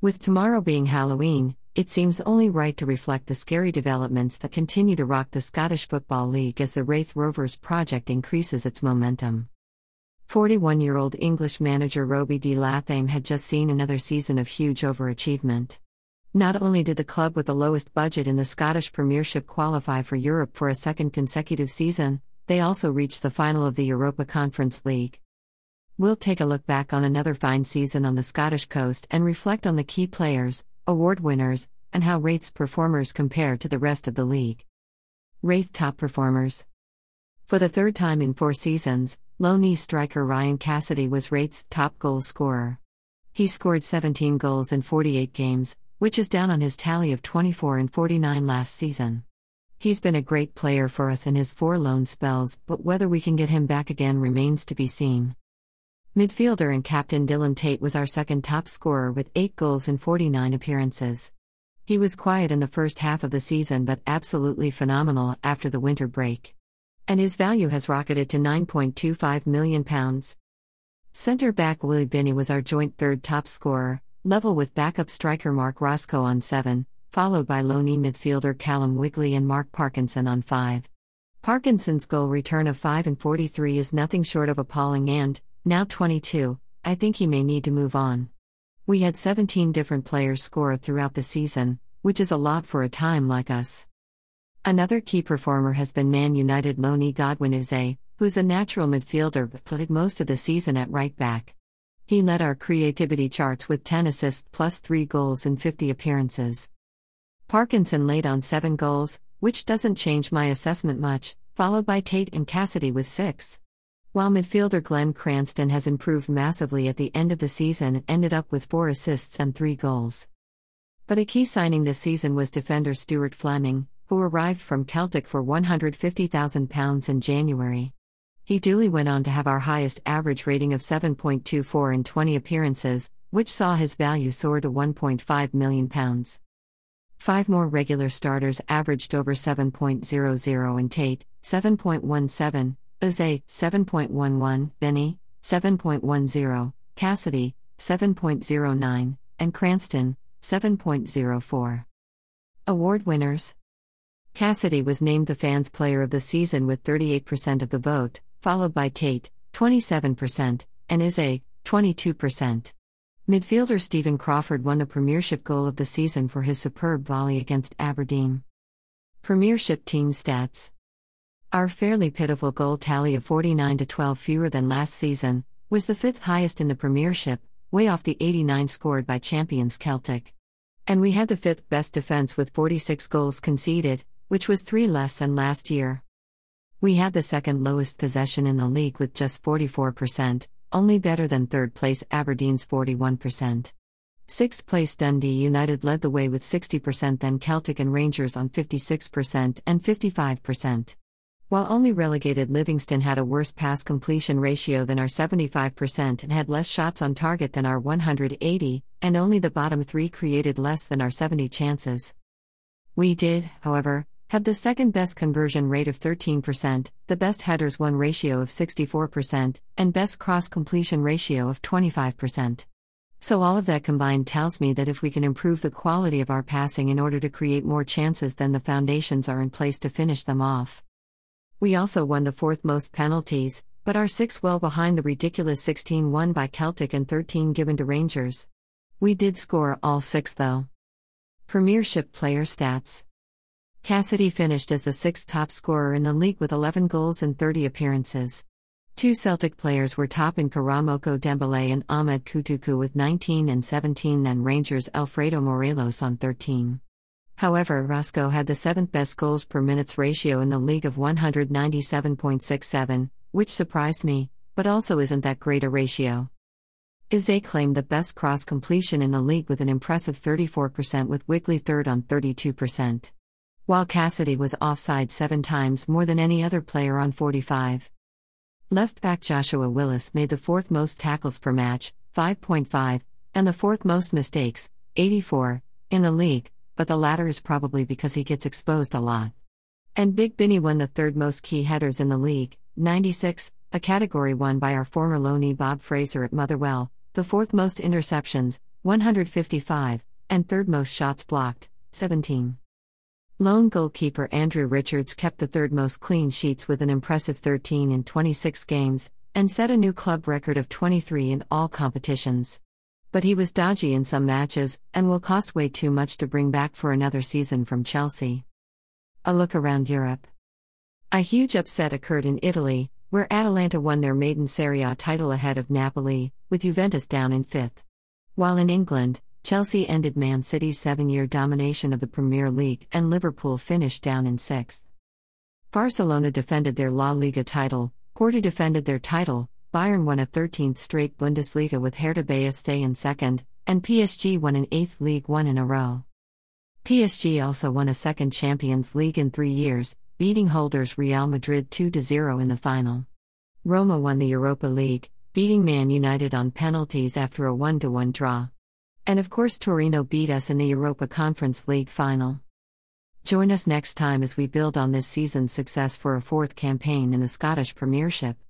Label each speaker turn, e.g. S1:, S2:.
S1: With tomorrow being Halloween, it seems only right to reflect the scary developments that continue to rock the Scottish Football League as the Raith Rovers project increases its momentum. 41 year old English manager Robbie de Latham had just seen another season of huge overachievement. Not only did the club with the lowest budget in the Scottish Premiership qualify for Europe for a second consecutive season, they also reached the final of the Europa Conference League. We'll take a look back on another fine season on the Scottish coast and reflect on the key players, award winners, and how Raith's performers compare to the rest of the league. Raith top performers. For the third time in four seasons, loanee striker Ryan Cassidy was Raith's top goal scorer. He scored 17 goals in 48 games, which is down on his tally of 24 and 49 last season. He's been a great player for us in his four loan spells, but whether we can get him back again remains to be seen. Midfielder and captain Dylan Tait was our second top scorer with 8 goals in 49 appearances. He was quiet in the first half of the season but absolutely phenomenal after the winter break. And his value has rocketed to £9.25 million. Centre back Willie Binney was our joint third top scorer, level with backup striker Mark Roscoe on 7, followed by loanee midfielder Callum Wigley and Mark Parkinson on 5. Parkinson's goal return of 5 and 43 is nothing short of appalling and, now 22, I think he may need to move on. We had 17 different players score throughout the season, which is a lot for a time like us. Another key performer has been Man United loanee Godwin Eze, who's a natural midfielder but played most of the season at right back. He led our creativity charts with 10 assists plus 3 goals in 50 appearances. Parkinson laid on 7 goals, which doesn't change my assessment much, followed by Tait and Cassidy with 6. While midfielder Glenn Cranston has improved massively at the end of the season ended up with 4 assists and 3 goals. But a key signing this season was defender Stuart Fleming, who arrived from Celtic for £150,000 in January. He duly went on to have our highest average rating of 7.24 in 20 appearances, which saw his value soar to £1.5 million. Five more regular starters averaged over 7.00 in Tait, 7.17, Eze, 7.11, Binney, 7.10, Cassidy, 7.09, and Cranston, 7.04. Award winners Cassidy was named the Fans Player of the Season with 38% of the vote, followed by Tait, 27%, and Eze, 22%. Midfielder Stephen Crawford won the Premiership goal of the season for his superb volley against Aberdeen. Premiership team stats Our fairly pitiful goal tally of 49 to 12 fewer than last season was the fifth highest in the Premiership, way off the 89 scored by champions Celtic. And we had the fifth best defence with 46 goals conceded, which was three less than last year. We had the second lowest possession in the league with just 44%, only better than third place Aberdeen's 41%. Sixth place Dundee United led the way with 60%, then Celtic and Rangers on 56% and 55%. While only relegated Livingston had a worse pass completion ratio than our 75% and had less shots on target than our 180, and only the bottom three created less than our 70 chances. We did, however, have the second best conversion rate of 13%, the best headers won ratio of 64%, and best cross completion ratio of 25%. So, all of that combined tells me that if we can improve the quality of our passing in order to create more chances, then the foundations are in place to finish them off. We also won the fourth most penalties, but are six well behind the ridiculous 16 won by Celtic and 13 given to Rangers. We did score all six though. Premiership player stats. Cassidy finished as the sixth top scorer in the league with 11 goals and 30 appearances. Two Celtic players were top in Karamoko Dembele and Ahmed Kutucu with 19 and 17, then Rangers Alfredo Morelos on 13. However, Roscoe had the seventh best goals per minutes ratio in the league of 197.67, which surprised me, but also isn't that great a ratio. Eze claimed the best cross completion in the league with an impressive 34%, with Wigley third on 32% while Cassidy was offside seven times more than any other player on 45. Left back Joshua Willis made the fourth most tackles per match, 5.5, and the fourth most mistakes, 84, in the league, but the latter is probably because he gets exposed a lot. And Big Binney won the third most key headers in the league, 96, a category won by our former loanee Bob Fraser at Motherwell, the fourth most interceptions, 155, and third most shots blocked, 17. Lone goalkeeper Andrew Richards kept the third most clean sheets with an impressive 13 in 26 games, and set a new club record of 23 in all competitions. But he was dodgy in some matches, and will cost way too much to bring back for another season from Chelsea. A look around Europe. A huge upset occurred in Italy, where Atalanta won their maiden Serie A title ahead of Napoli, with Juventus down in fifth. While in England, Chelsea ended Man City's seven year domination of the Premier League and Liverpool finished down in sixth. Barcelona defended their La Liga title, Porto defended their title, Bayern won a 13th straight Bundesliga with Hertha BSC in second, and PSG won an 8th League One in a row. PSG also won a second Champions League in three years, beating holders Real Madrid 2 0 in the final. Roma won the Europa League, beating Man United on penalties after a 1 1 draw. And of course, Torino beat us in the Europa Conference League final. Join us next time as we build on this season's success for a fourth campaign in the Scottish Premiership.